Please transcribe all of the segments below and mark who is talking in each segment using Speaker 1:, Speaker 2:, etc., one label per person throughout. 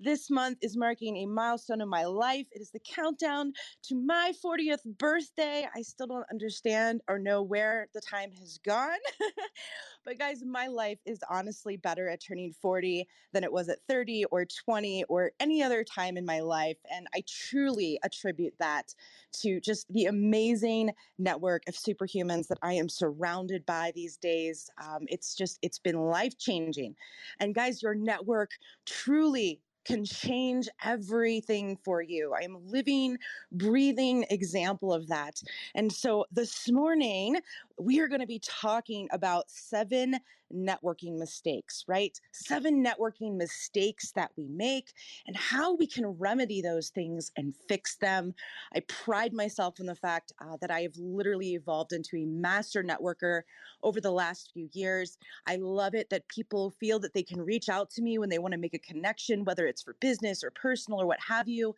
Speaker 1: This month is marking a milestone in my life. It is the countdown to my 40th birthday. I still don't understand or know where the time has gone. but guys, my life is honestly better at turning 40 than it was at 30 or 20 or any other time in my life. And I truly attribute that to just the amazing network of superhumans that I am surrounded by these days. Um, it's just, it's been life changing. And guys, your network truly can change everything for you. I am a living, breathing example of that. And so this morning, we are going to be talking about seven networking mistakes, right? Seven networking mistakes that we make and how we can remedy those things and fix them. I pride myself in the fact uh, that I have literally evolved into a master networker over the last few years. I love it that people feel that they can reach out to me when they want to make a connection, whether it's for business or personal or what have you.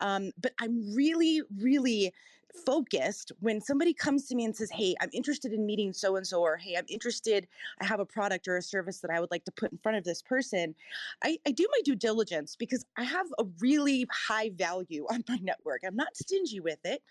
Speaker 1: Um, but I'm really, really focused when somebody comes to me and says, Hey, I'm interested in meeting so and so, or Hey, I'm interested, I have a product or a service that I would like to put in front of this person. I, I do my due diligence because I have a really high value on my network. I'm not stingy with it.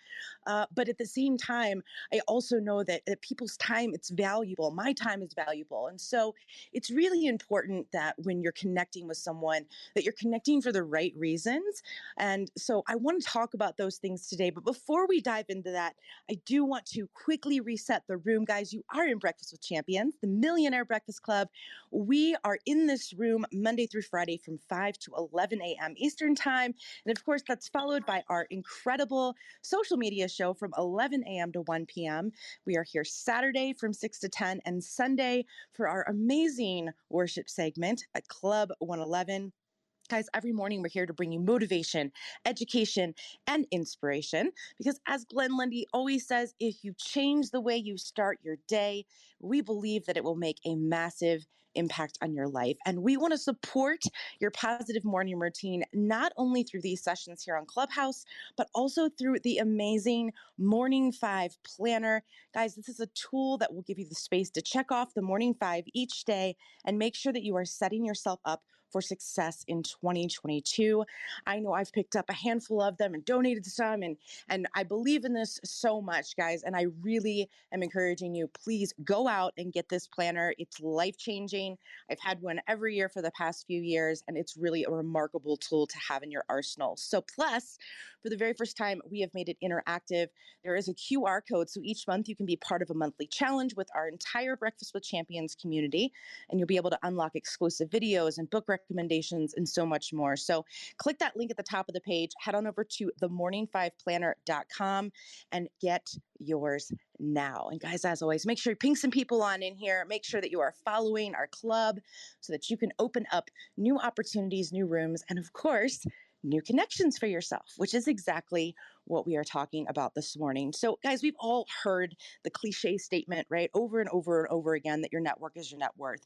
Speaker 1: Uh, but at the same time, I also know that, that people's time, it's valuable. My time is valuable. And so it's really important that when you're connecting with someone, that you're connecting for the right reasons. And so I want to talk about those things today. But before we dive into that, I do want to quickly reset the room, guys. You are in Breakfast with Champions, the Millionaire Breakfast Club. We are in this room Monday through Friday from 5 to 11 a.m. Eastern Time. And of course, that's followed by our incredible social media show from 11 a.m. to 1 p.m. We are here Saturday from 6 to 10 and Sunday for our amazing worship segment at Club 111. Guys, every morning we're here to bring you motivation, education, and inspiration. Because as Glenn Lundy always says, if you change the way you start your day, we believe that it will make a massive impact on your life. And we want to support your positive morning routine, not only through these sessions here on Clubhouse, but also through the amazing Morning Five Planner. Guys, this is a tool that will give you the space to check off the Morning Five each day and make sure that you are setting yourself up for success in 2022. I know I've picked up a handful of them and donated some and and I believe in this so much, guys, and I really am encouraging you please go out and get this planner. It's life-changing. I've had one every year for the past few years and it's really a remarkable tool to have in your arsenal. So plus, for the very first time, we have made it interactive. There is a QR code so each month you can be part of a monthly challenge with our entire Breakfast with Champions community and you'll be able to unlock exclusive videos and book and so much more. So click that link at the top of the page, head on over to themorning5planner.com and get yours now. And guys, as always, make sure you ping some people on in here. Make sure that you are following our club so that you can open up new opportunities, new rooms, and of course, new connections for yourself, which is exactly what we are talking about this morning. So, guys, we've all heard the cliche statement, right, over and over and over again that your network is your net worth.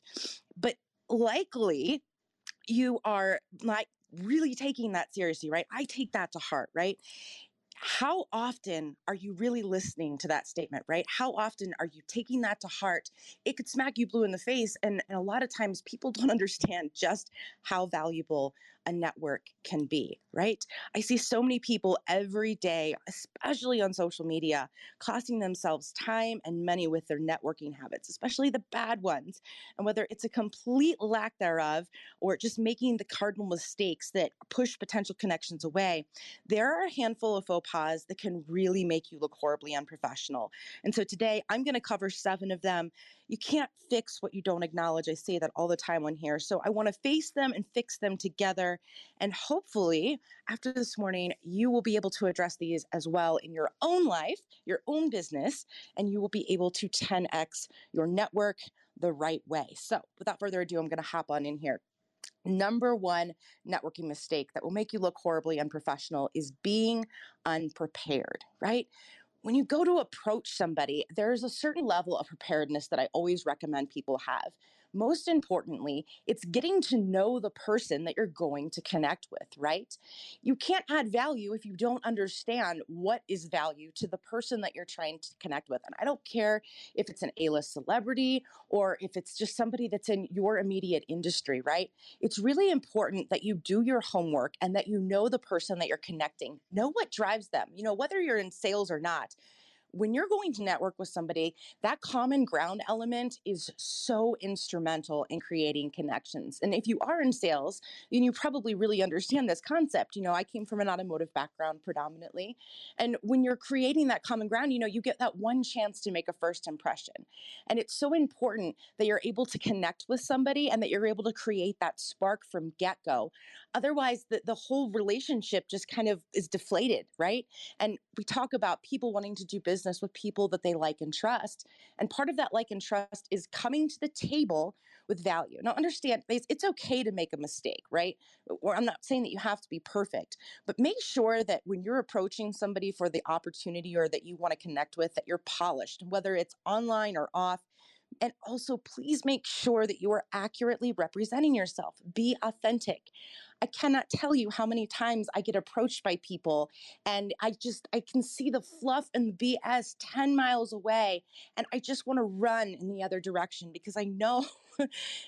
Speaker 1: But likely you are like really taking that seriously, right? I take that to heart, right? How often are you really listening to that statement, right? How often are you taking that to heart? It could smack you blue in the face. And, and a lot of times people don't understand just how valuable a network can be, right? I see so many people every day, especially on social media, costing themselves time and money with their networking habits, especially the bad ones. And whether it's a complete lack thereof or just making the cardinal mistakes that push potential connections away, there are a handful of faux pas that can really make you look horribly unprofessional. And so today I'm going to cover seven of them you can't fix what you don't acknowledge. I say that all the time on here. So I want to face them and fix them together. And hopefully, after this morning, you will be able to address these as well in your own life, your own business, and you will be able to 10x your network the right way. So without further ado, I'm going to hop on in here. Number one networking mistake that will make you look horribly unprofessional is being unprepared, right? When you go to approach somebody, there's a certain level of preparedness that I always recommend people have. Most importantly, it's getting to know the person that you're going to connect with, right? You can't add value if you don't understand what is value to the person that you're trying to connect with. And I don't care if it's an A list celebrity or if it's just somebody that's in your immediate industry, right? It's really important that you do your homework and that you know the person that you're connecting. Know what drives them. You know, whether you're in sales or not, when you're going to network with somebody, that common ground element is so instrumental in creating connections. And if you are in sales, then you probably really understand this concept. You know, I came from an automotive background predominantly. And when you're creating that common ground, you know, you get that one chance to make a first impression. And it's so important that you're able to connect with somebody and that you're able to create that spark from get go. Otherwise, the, the whole relationship just kind of is deflated, right? And we talk about people wanting to do business business with people that they like and trust. And part of that like and trust is coming to the table with value. Now, understand it's okay to make a mistake, right? Or I'm not saying that you have to be perfect, but make sure that when you're approaching somebody for the opportunity or that you want to connect with, that you're polished, whether it's online or off And also, please make sure that you are accurately representing yourself. Be authentic. I cannot tell you how many times I get approached by people and I just, I can see the fluff and the BS 10 miles away. And I just want to run in the other direction because I know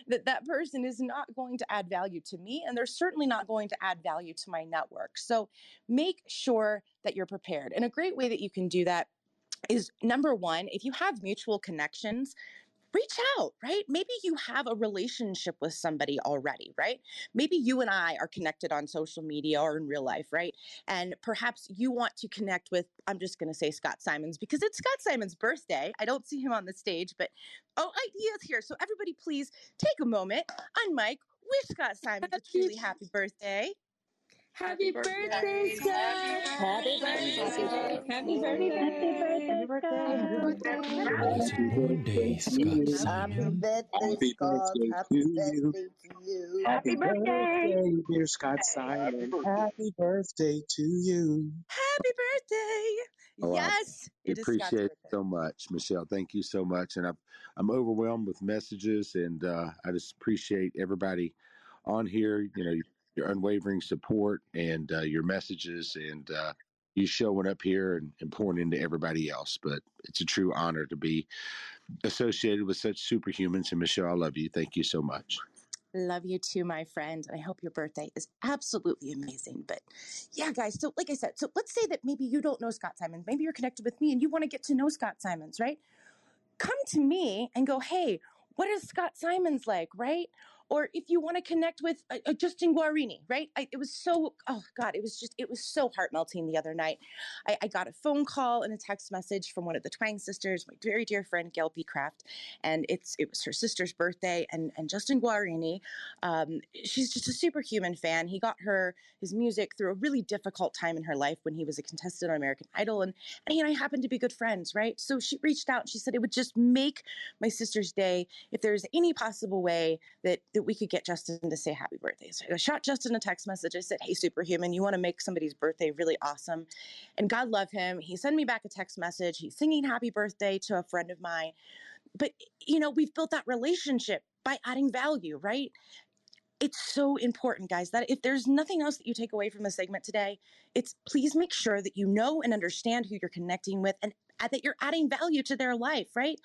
Speaker 1: that that person is not going to add value to me and they're certainly not going to add value to my network. So make sure that you're prepared. And a great way that you can do that is number one, if you have mutual connections, reach out, right? Maybe you have a relationship with somebody already, right? Maybe you and I are connected on social media or in real life, right? And perhaps you want to connect with, I'm just going to say Scott Simons because it's Scott Simons' birthday. I don't see him on the stage, but oh, ideas here. So everybody, please take a moment, unmic, wish Scott Simons a truly happy birthday.
Speaker 2: Happy birthday, Scott! Happy birthday! Happy birthday! Happy birthday!
Speaker 3: Happy birthday, Scott
Speaker 4: Happy birthday, Scott. Happy birthday to you.
Speaker 2: Happy birthday,
Speaker 4: dear Scott Simon. Happy birthday to you.
Speaker 1: Happy birthday!
Speaker 5: Oh,
Speaker 1: yes, it is Scott's
Speaker 5: appreciate it so much, Michelle. Thank you so much. And I'm I'm overwhelmed with messages, and uh, I just appreciate everybody on here. You know, your unwavering support and uh, your messages, and uh, you showing up here and, and pouring into everybody else. But it's a true honor to be associated with such superhumans. And Michelle, I love you. Thank you so much.
Speaker 1: Love you too, my friend. And I hope your birthday is absolutely amazing. But yeah, guys, so like I said, so let's say that maybe you don't know Scott Simons. Maybe you're connected with me and you want to get to know Scott Simons, right? Come to me and go, hey, what is Scott Simons like, right? Or if you want to connect with uh, uh, Justin Guarini, right? I, it was so, oh God, it was just, it was so heart melting the other night. I, I got a phone call and a text message from one of the Twang sisters, my very dear friend Gail B. Craft, and it's it was her sister's birthday. And and Justin Guarini, um, she's just a superhuman fan. He got her his music through a really difficult time in her life when he was a contestant on American Idol, and and he and I happened to be good friends, right? So she reached out and she said it would just make my sister's day if there's any possible way that that we could get Justin to say happy birthday. So I shot Justin a text message. I said, "Hey, superhuman, you want to make somebody's birthday really awesome?" And God love him. He sent me back a text message. He's singing happy birthday to a friend of mine. But you know, we've built that relationship by adding value, right? it's so important, guys, that if there's nothing else that you take away from the segment today, it's please make sure that you know and understand who you're connecting with and Uh, that you're adding value to their life, right?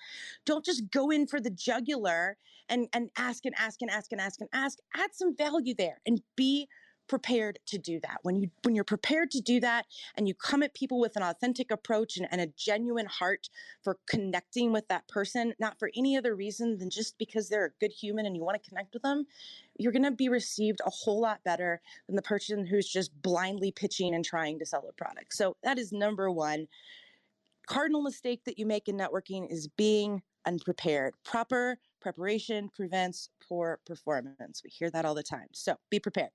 Speaker 1: Don't just go in for the jugular and, and ask and ask and ask and ask and ask. Add some value there and be prepared to do that. When you when you're prepared to do that and you come at people with an authentic approach and, and a genuine heart for connecting with that person, not for any other reason than just because they're a good human and you want to connect with them, you're going to be received a whole lot better than the person who's just blindly pitching and trying to sell a product. So that is number one. Cardinal mistake that you make in networking is being unprepared. Proper preparation prevents poor performance. We hear that all the time. So be prepared.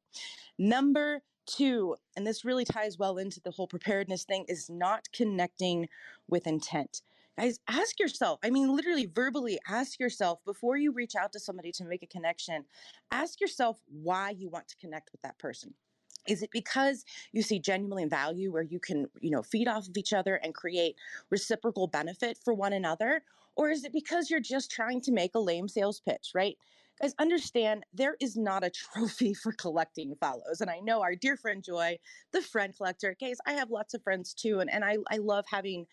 Speaker 1: Number two, and this really ties well into the whole preparedness thing, is not connecting with intent. Guys, ask yourself, I mean, literally verbally ask yourself before you reach out to somebody to make a connection, ask yourself why you want to connect with that person. Is it because you see genuine value where you can, you know, feed off of each other and create reciprocal benefit for one another? Or is it because you're just trying to make a lame sales pitch, right? Guys, understand there is not a trophy for collecting follows. And I know our dear friend Joy, the friend collector, guys, I have lots of friends too. And, and I, I love having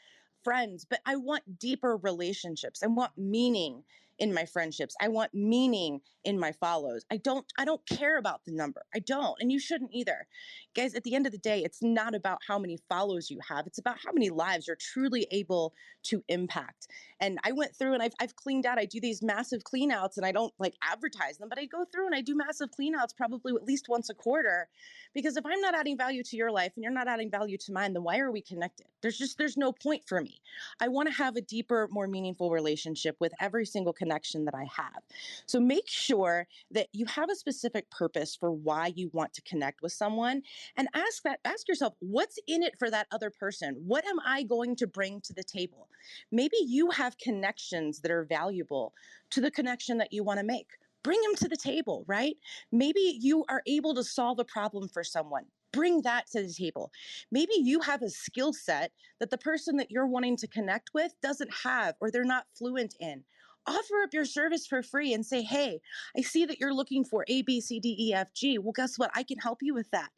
Speaker 1: friends, but I want deeper relationships. I want meaning in my friendships. I want meaning in my follows. I don't I don't care about the number. I don't. And you shouldn't either. Guys, at the end of the day, it's not about how many follows you have. It's about how many lives you're truly able to impact. And I went through and I've, I've cleaned out. I do these massive cleanouts and I don't like advertise them, but I go through and I do massive cleanouts probably at least once a quarter. Because if I'm not adding value to your life and you're not adding value to mine, then why are we connected? There's just there's no point for me. I want to have a deeper, more meaningful relationship with every single connection that I have. So make sure that you have a specific purpose for why you want to connect with someone and ask that ask yourself what's in it for that other person? What am I going to bring to the table? Maybe you have connections that are valuable to the connection that you want to make. Bring them to the table, right? Maybe you are able to solve a problem for someone. Bring that to the table. Maybe you have a skill set that the person that you're wanting to connect with doesn't have or they're not fluent in offer up your service for free and say, Hey, I see that you're looking for A, B, C, D, E, F, G. Well, guess what? I can help you with that.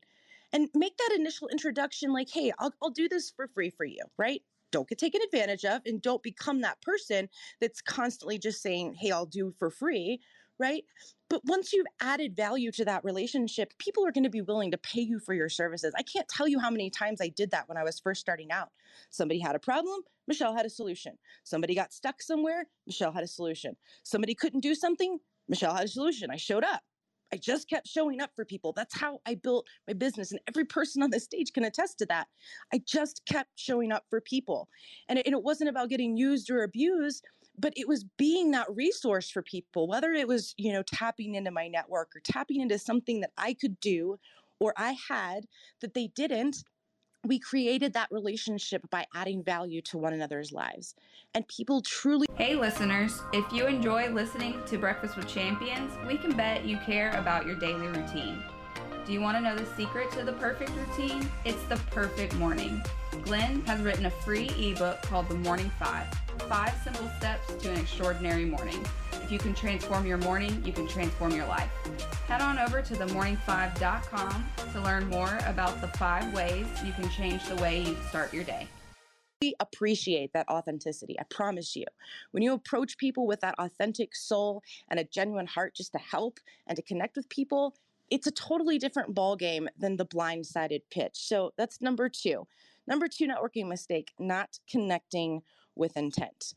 Speaker 1: And make that initial introduction like, Hey, I'll, I'll do this for free for you, right? Don't get taken advantage of and don't become that person that's constantly just saying, Hey, I'll do for free, right? But once you've added value to that relationship, people are going to be willing to pay you for your services. I can't tell you how many times I did that when I was first starting out. Somebody had a problem, Michelle had a solution. Somebody got stuck somewhere, Michelle had a solution. Somebody couldn't do something, Michelle had a solution. I showed up. I just kept showing up for people. That's how I built my business. And every person on the stage can attest to that. I just kept showing up for people. And it, and it wasn't about getting used or abused but it was being that resource for people whether it was you know tapping into my network or tapping into something that i could do or i had that they didn't we created that relationship by adding value to one another's lives and people truly
Speaker 6: hey listeners if you enjoy listening to breakfast with champions we can bet you care about your daily routine do you want to know the secret to the perfect routine it's the perfect morning glenn has written a free ebook called the morning five five simple steps to an extraordinary morning. If you can transform your morning, you can transform your life. Head on over to themorning5.com to learn more about the five ways you can change the way you start your day.
Speaker 1: We appreciate that authenticity. I promise you. When you approach people with that authentic soul and a genuine heart just to help and to connect with people, it's a totally different ball game than the blindsided pitch. So that's number 2. Number 2 networking mistake, not connecting with intent.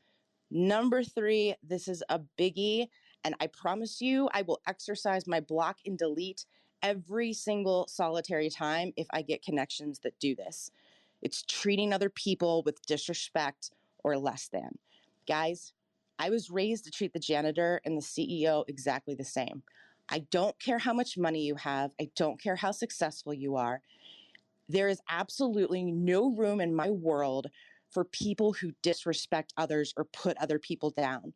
Speaker 1: Number three, this is a biggie, and I promise you, I will exercise my block and delete every single solitary time if I get connections that do this. It's treating other people with disrespect or less than. Guys, I was raised to treat the janitor and the CEO exactly the same. I don't care how much money you have, I don't care how successful you are. There is absolutely no room in my world for people who disrespect others or put other people down.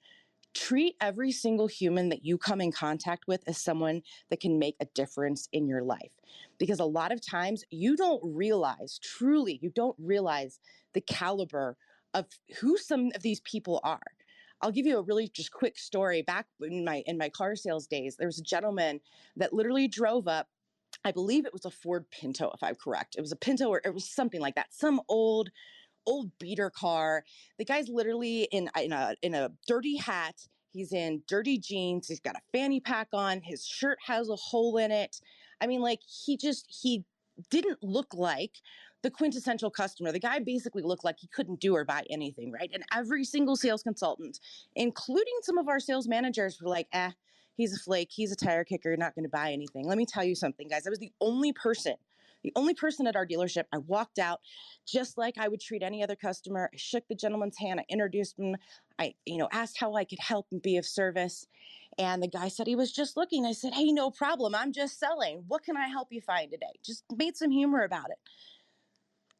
Speaker 1: Treat every single human that you come in contact with as someone that can make a difference in your life. Because a lot of times you don't realize, truly, you don't realize the caliber of who some of these people are. I'll give you a really just quick story. Back in my in my car sales days, there was a gentleman that literally drove up I believe it was a Ford Pinto, if I'm correct. It was a Pinto or it was something like that, some old old beater car. The guy's literally in in a in a dirty hat. He's in dirty jeans. He's got a fanny pack on. His shirt has a hole in it. I mean, like he just he didn't look like the quintessential customer. The guy basically looked like he couldn't do or buy anything, right? And every single sales consultant, including some of our sales managers, were like, "Eh, he's a flake. He's a tire kicker. Not going to buy anything." Let me tell you something, guys. I was the only person the only person at our dealership. I walked out just like I would treat any other customer. I shook the gentleman's hand. I introduced him. I, you know, asked how I could help and be of service. And the guy said he was just looking. I said, Hey, no problem. I'm just selling. What can I help you find today? Just made some humor about it.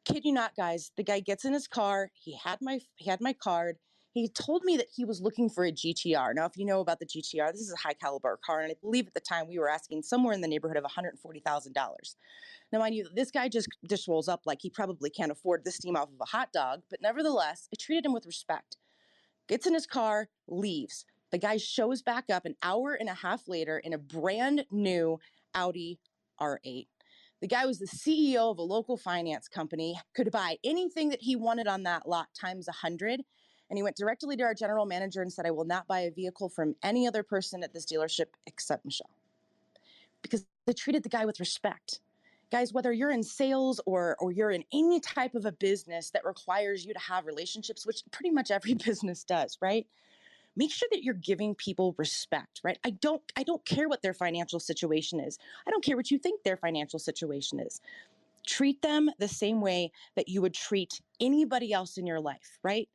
Speaker 1: Kid you not, guys. The guy gets in his car. He had my he had my card. He told me that he was looking for a GTR. Now, if you know about the GTR, this is a high caliber car, and I believe at the time we were asking somewhere in the neighborhood of $140,000. Now, mind you, this guy just just rolls up like he probably can't afford the steam off of a hot dog, but nevertheless, I treated him with respect. Gets in his car, leaves. The guy shows back up an hour and a half later in a brand new Audi R8. The guy was the CEO of a local finance company, could buy anything that he wanted on that lot times a 100. And he went directly to our general manager and said, I will not buy a vehicle from any other person at this dealership except Michelle. Because they treated the guy with respect guys whether you're in sales or or you're in any type of a business that requires you to have relationships which pretty much every business does right make sure that you're giving people respect right? I don't i don't care what their financial situation is. I don't care what you think their financial situation is. Treat them the same way that you would treat anybody else in your life right?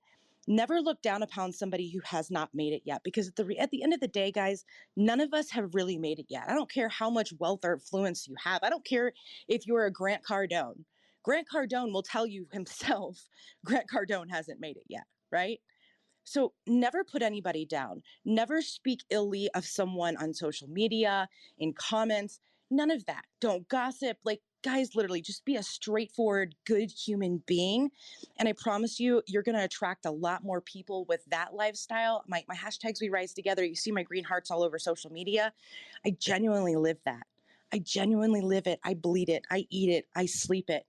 Speaker 1: Never look down upon somebody who has not made it yet because at the, at the end of the day guys none of us have really made it yet. I don't care how much wealth or influence you have. I don't care if you're a grant cardone. Grant cardone will tell you himself grant cardone hasn't made it yet right so never put anybody down never speak illy of someone on social media in comments none of that don't gossip like guys, literally just be a straightforward, good human being. And I promise you, you're going to attract a lot more people with that lifestyle. My, my hashtags, we rise together. You see my green hearts all over social media. I genuinely live that. I genuinely live it. I bleed it. I eat it. I sleep it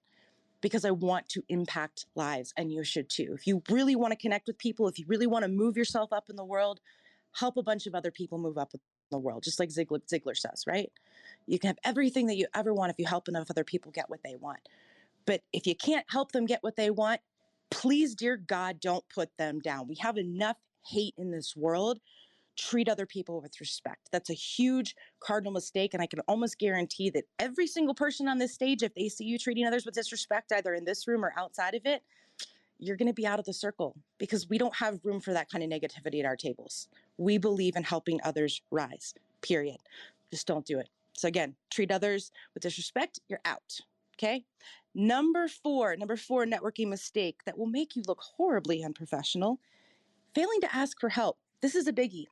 Speaker 1: because I want to impact lives, and you should too. If you really want to connect with people, if you really want to move yourself up in the world, help a bunch of other people move up in the world, just like Ziglar, Ziglar says, right? You can have everything that you ever want if you help enough other people get what they want. But if you can't help them get what they want, please, dear God, don't put them down. We have enough hate in this world treat other people with respect. That's a huge cardinal mistake. And I can almost guarantee that every single person on this stage, if they see you treating others with disrespect, either in this room or outside of it, you're going to be out of the circle because we don't have room for that kind of negativity at our tables. We believe in helping others rise, period. Just don't do it. So, again, treat others with disrespect, you're out. Okay. Number four, number four networking mistake that will make you look horribly unprofessional failing to ask for help. This is a biggie.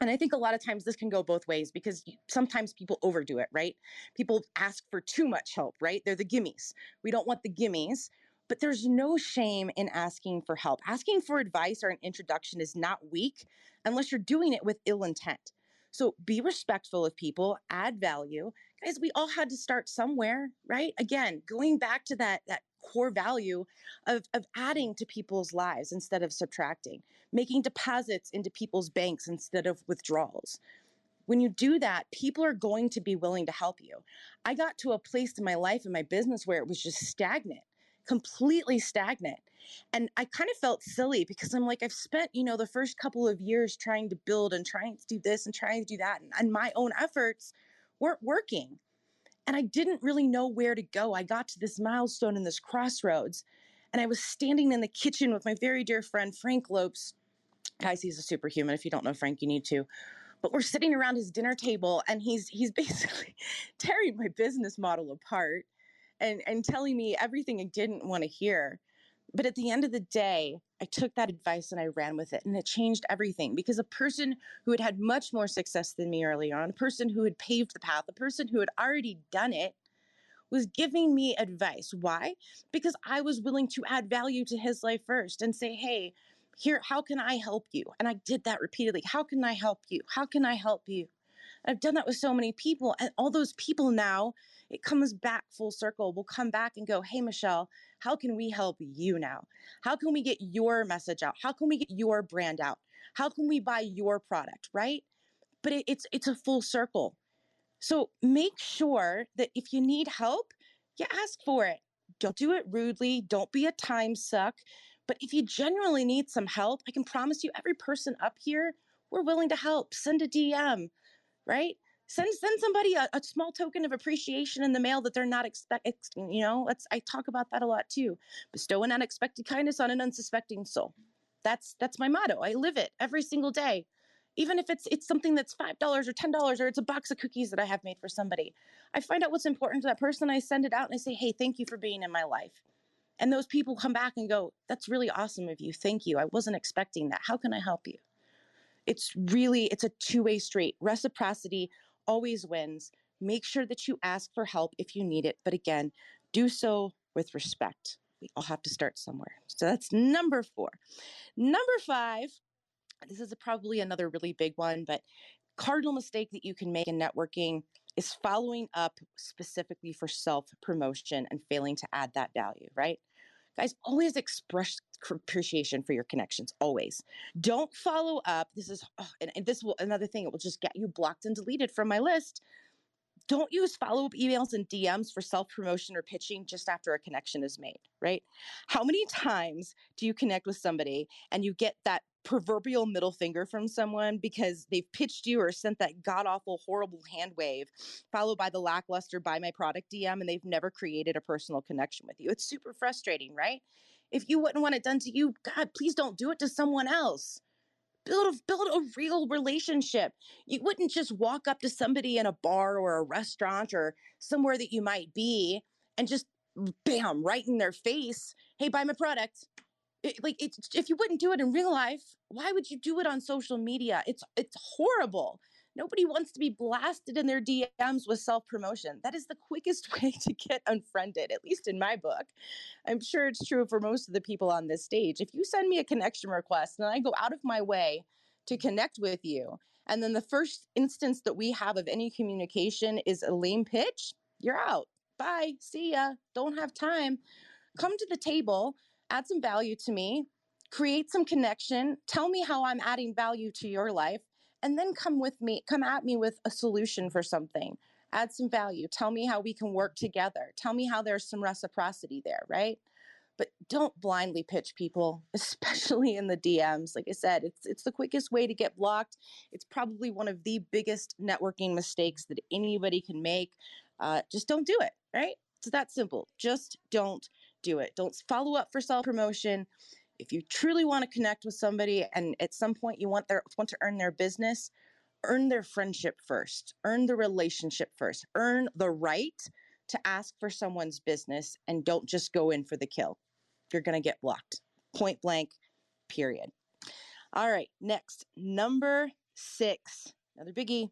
Speaker 1: And I think a lot of times this can go both ways because sometimes people overdo it, right? People ask for too much help, right? They're the gimmies. We don't want the gimmies, but there's no shame in asking for help. Asking for advice or an introduction is not weak unless you're doing it with ill intent. So be respectful of people, add value. Guys, we all had to start somewhere, right? Again, going back to that that core value of, of adding to people's lives instead of subtracting, making deposits into people's banks instead of withdrawals. When you do that, people are going to be willing to help you. I got to a place in my life and my business where it was just stagnant, completely stagnant. And I kind of felt silly because I'm like, I've spent, you know, the first couple of years trying to build and trying to do this and trying to do that. And, and my own efforts weren't working. And I didn't really know where to go. I got to this milestone in this crossroads. And I was standing in the kitchen with my very dear friend, Frank Lopes. Guys, he's a superhuman. If you don't know Frank, you need to but we're sitting around his dinner table and he's he's basically tearing my business model apart and and telling me everything I didn't want to hear. But at the end of the day, I took that advice and I ran with it, and it changed everything because a person who had had much more success than me early on, a person who had paved the path, a person who had already done it, was giving me advice. Why? Because I was willing to add value to his life first and say, hey, here, how can I help you? And I did that repeatedly. How can I help you? How can I help you? I've done that with so many people, and all those people now, it comes back full circle. We'll come back and go, hey, Michelle, how can we help you now? How can we get your message out? How can we get your brand out? How can we buy your product, right? But it, it's it's a full circle. So make sure that if you need help, you ask for it. Don't do it rudely. Don't be a time suck. But if you genuinely need some help, I can promise you every person up here, we're willing to help. Send a DM, right? Send send somebody a, a small token of appreciation in the mail that they're not expecting. You know, let's I talk about that a lot too. Bestow an unexpected kindness on an unsuspecting soul. That's that's my motto. I live it every single day even if it's it's something that's five dollars or ten dollars or it's a box of cookies that I have made for somebody. I find out what's important to that person. I send it out and I say, "Hey, thank you for being in my life." And those people come back and go, That's really awesome of you. Thank you. I wasn't expecting that. How can I help you? It's really, it's a two-way street. Reciprocity always wins. Make sure that you ask for help if you need it. But again, do so with respect. We all have to start somewhere. So that's number four. Number five, this is probably another really big one, but cardinal mistake that you can make in networking is following up specifically for self promotion and failing to add that value, right? Guys, always express appreciation for your connections. Always. Don't follow up. This is, oh, and, and this will, another thing, it will just get you blocked and deleted from my list. Don't use follow up emails and DMs for self promotion or pitching just after a connection is made, right? How many times do you connect with somebody and you get that proverbial middle finger from someone because they've pitched you or sent that god awful, horrible hand wave, followed by the lackluster buy my product DM, and they've never created a personal connection with you? It's super frustrating, right? If you wouldn't want it done to you, God, please don't do it to someone else build a, build a real relationship. You wouldn't just walk up to somebody in a bar or a restaurant or somewhere that you might be and just bam right in their face, "Hey, buy my product." It, like if you wouldn't do it in real life, why would you do it on social media? It's it's horrible. Nobody wants to be blasted in their DMs with self promotion. That is the quickest way to get unfriended, at least in my book. I'm sure it's true for most of the people on this stage. If you send me a connection request and I go out of my way to connect with you, and then the first instance that we have of any communication is a lame pitch, you're out. Bye. See ya. Don't have time. Come to the table, add some value to me, create some connection, tell me how I'm adding value to your life, and then come with me, come at me with a solution for something. Add some value. Tell me how we can work together. Tell me how there's some reciprocity there, right? But don't blindly pitch people, especially in the DMs. Like I said, it's it's the quickest way to get blocked. It's probably one of the biggest networking mistakes that anybody can make. Uh, just don't do it, right? It's that simple. Just don't do it. Don't follow up for self promotion if you truly want to connect with somebody and at some point you want their want to earn their business earn their friendship first earn the relationship first earn the right to ask for someone's business and don't just go in for the kill. You're going to get blocked. Point blank period. All right next number 6 another biggie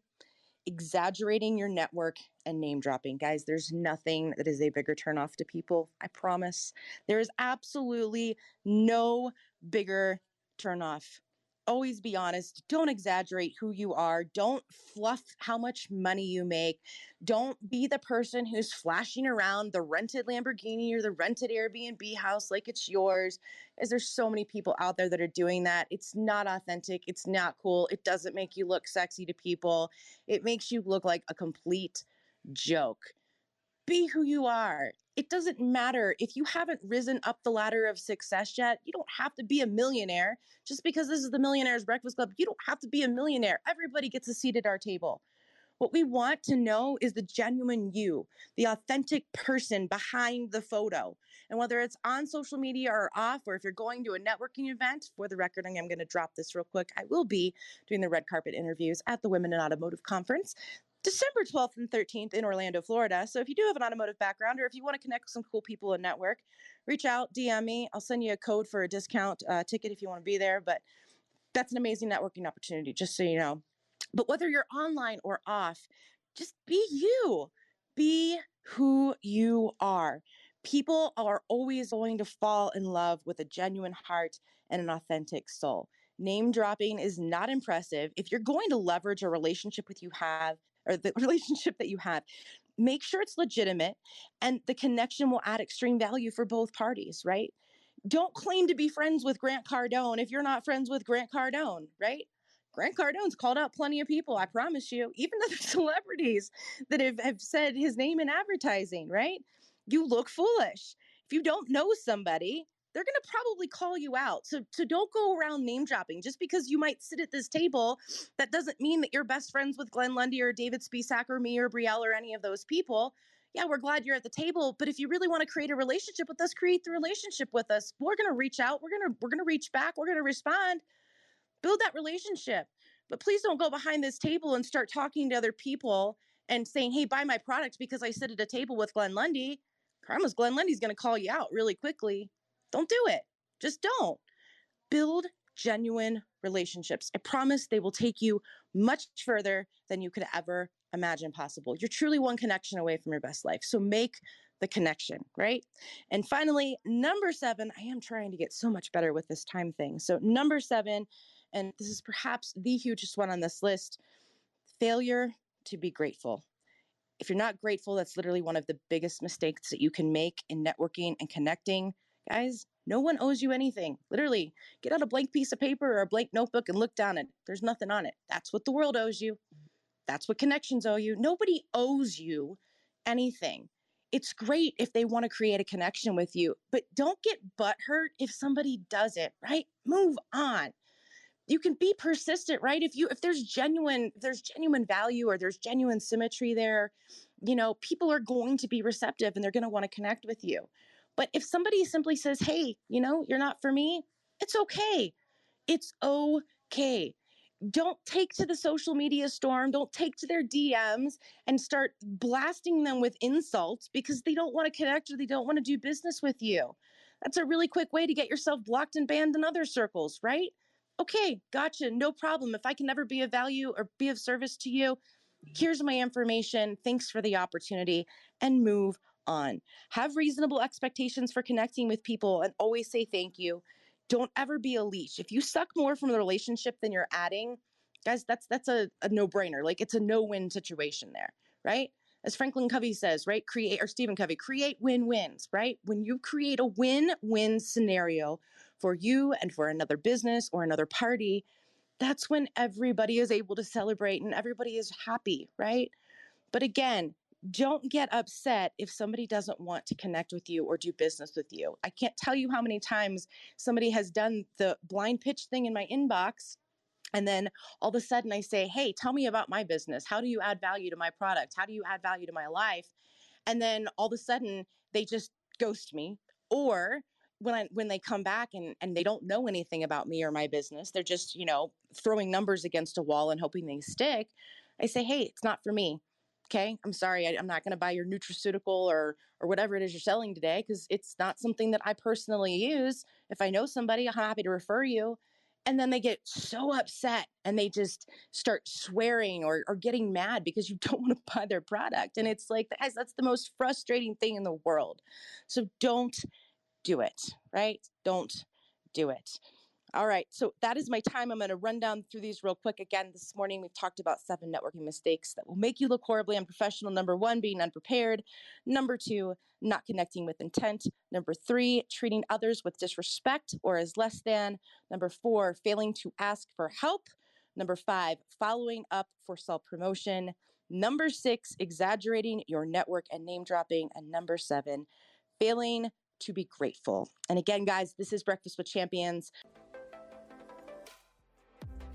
Speaker 1: exaggerating your network and name dropping. Guys, there's nothing that is a bigger turnoff to people. I promise. There is absolutely no bigger turnoff always be honest. Don't exaggerate who you are. Don't fluff how much money you make. Don't be the person who's flashing around the rented Lamborghini or the rented Airbnb house like it's yours. As there's so many people out there that are doing that. It's not authentic. It's not cool. It doesn't make you look sexy to people. It makes you look like a complete joke. Be who you are it doesn't matter if you haven't risen up the ladder of success yet. You don't have to be a millionaire just because this is the Millionaires Breakfast Club. You don't have to be a millionaire. Everybody gets a seat at our table. What we want to know is the genuine you, the authentic person behind the photo. And whether it's on social media or off, or if you're going to a networking event, for the record, I'm going to drop this real quick. I will be doing the red carpet interviews at the Women in Automotive Conference. December 12th and 13th in Orlando, Florida. So if you do have an automotive background or if you want to connect with some cool people and network, reach out, DM me. I'll send you a code for a discount uh, ticket if you want to be there. But that's an amazing networking opportunity, just so you know. But whether you're online or off, just be you. Be who you are. People are always going to fall in love with a genuine heart and an authentic soul. Name dropping is not impressive. If you're going to leverage a relationship with you have or the relationship that you have make sure it's legitimate and the connection will add extreme value for both parties right? Don't claim to be friends with grant cardone if you're not friends with grant cardone right? Grant cardone's called out plenty of people i promise you even other celebrities that have, have said his name in advertising right? You look foolish. If you don't know somebody they're going to probably call you out. So, so don't go around name dropping. Just because you might sit at this table, that doesn't mean that you're best friends with Glenn Lundy or David Spisak or me or Brielle or any of those people. Yeah, we're glad you're at the table, but if you really want to create a relationship with us, create the relationship with us. We're going to reach out. We're going to we're going to reach back. We're going to respond. Build that relationship. But please don't go behind this table and start talking to other people and saying, "Hey, buy my product because I sit at a table with Glenn Lundy." Promise Glenn Lundy's going to call you out really quickly don't do it. Just don't. Build genuine relationships. I promise they will take you much further than you could ever imagine possible. You're truly one connection away from your best life. So make the connection, right? And finally, number seven, I am trying to get so much better with this time thing. So, number seven, and this is perhaps the hugest one on this list failure to be grateful. If you're not grateful, that's literally one of the biggest mistakes that you can make in networking and connecting. Guys, no one owes you anything. Literally, get out a blank piece of paper or a blank notebook and look down it. There's nothing on it. That's what the world owes you. That's what connections owe you. Nobody owes you anything. It's great if they want to create a connection with you, but don't get butthurt if somebody does it, right? Move on. You can be persistent, right? If you if there's genuine if there's genuine value or there's genuine symmetry there, you know, people are going to be receptive and they're going to want to connect with you. But if somebody simply says, hey, you know, you're not for me, it's okay. It's okay. Don't take to the social media storm, don't take to their DMs and start blasting them with insults because they don't want to connect or they don't want to do business with you. That's a really quick way to get yourself blocked and banned in other circles, right? okay, gotcha, no problem. If I can never be of value or be of service to you, here's my information. Thanks for the opportunity and move on. Have reasonable expectations for connecting with people and always say thank you. Don't ever be a leech. If you suck more from the relationship than you're adding, guys, that's that's a, a no-brainer. Like it's a no-win situation there, right? As Franklin Covey says, right? Create or Stephen Covey, create win-wins, right? When you create a win-win scenario for you and for another business or another party, that's when everybody is able to celebrate and everybody is happy, right? But again, don't get upset if somebody doesn't want to connect with you or do business with you. I can't tell you how many times somebody has done the blind pitch thing in my inbox. And then all of a sudden I say, Hey, tell me about my business. How do you add value to my product? How do you add value to my life? And then all of a sudden they just ghost me. Or when I when they come back and and they don't know anything about me or my business, they're just, you know, throwing numbers against a wall and hoping they stick. I say, "Hey, it's not for me." Okay, I'm sorry, I, am not going to buy your nutraceutical or or whatever it is you're selling today because it's not something that I personally use. If I know somebody, I'm happy to refer you. And then they get so upset and they just start swearing or, or getting mad because you don't want to buy their product. And it's like, guys, that's the most frustrating thing in the world. So don't do it, right? Don't do it. All right, so that is my time. I'm going to run down through these real quick. Again, this morning we've talked about seven networking mistakes that will make you look horribly unprofessional. Number one, being unprepared. Number two, not connecting with intent. Number three, treating others with disrespect or as less than. Number four, failing to ask for help. Number five, following up for self promotion. Number six, exaggerating your network and name dropping. And number seven, failing to be grateful. And again, guys, this is Breakfast with Champions.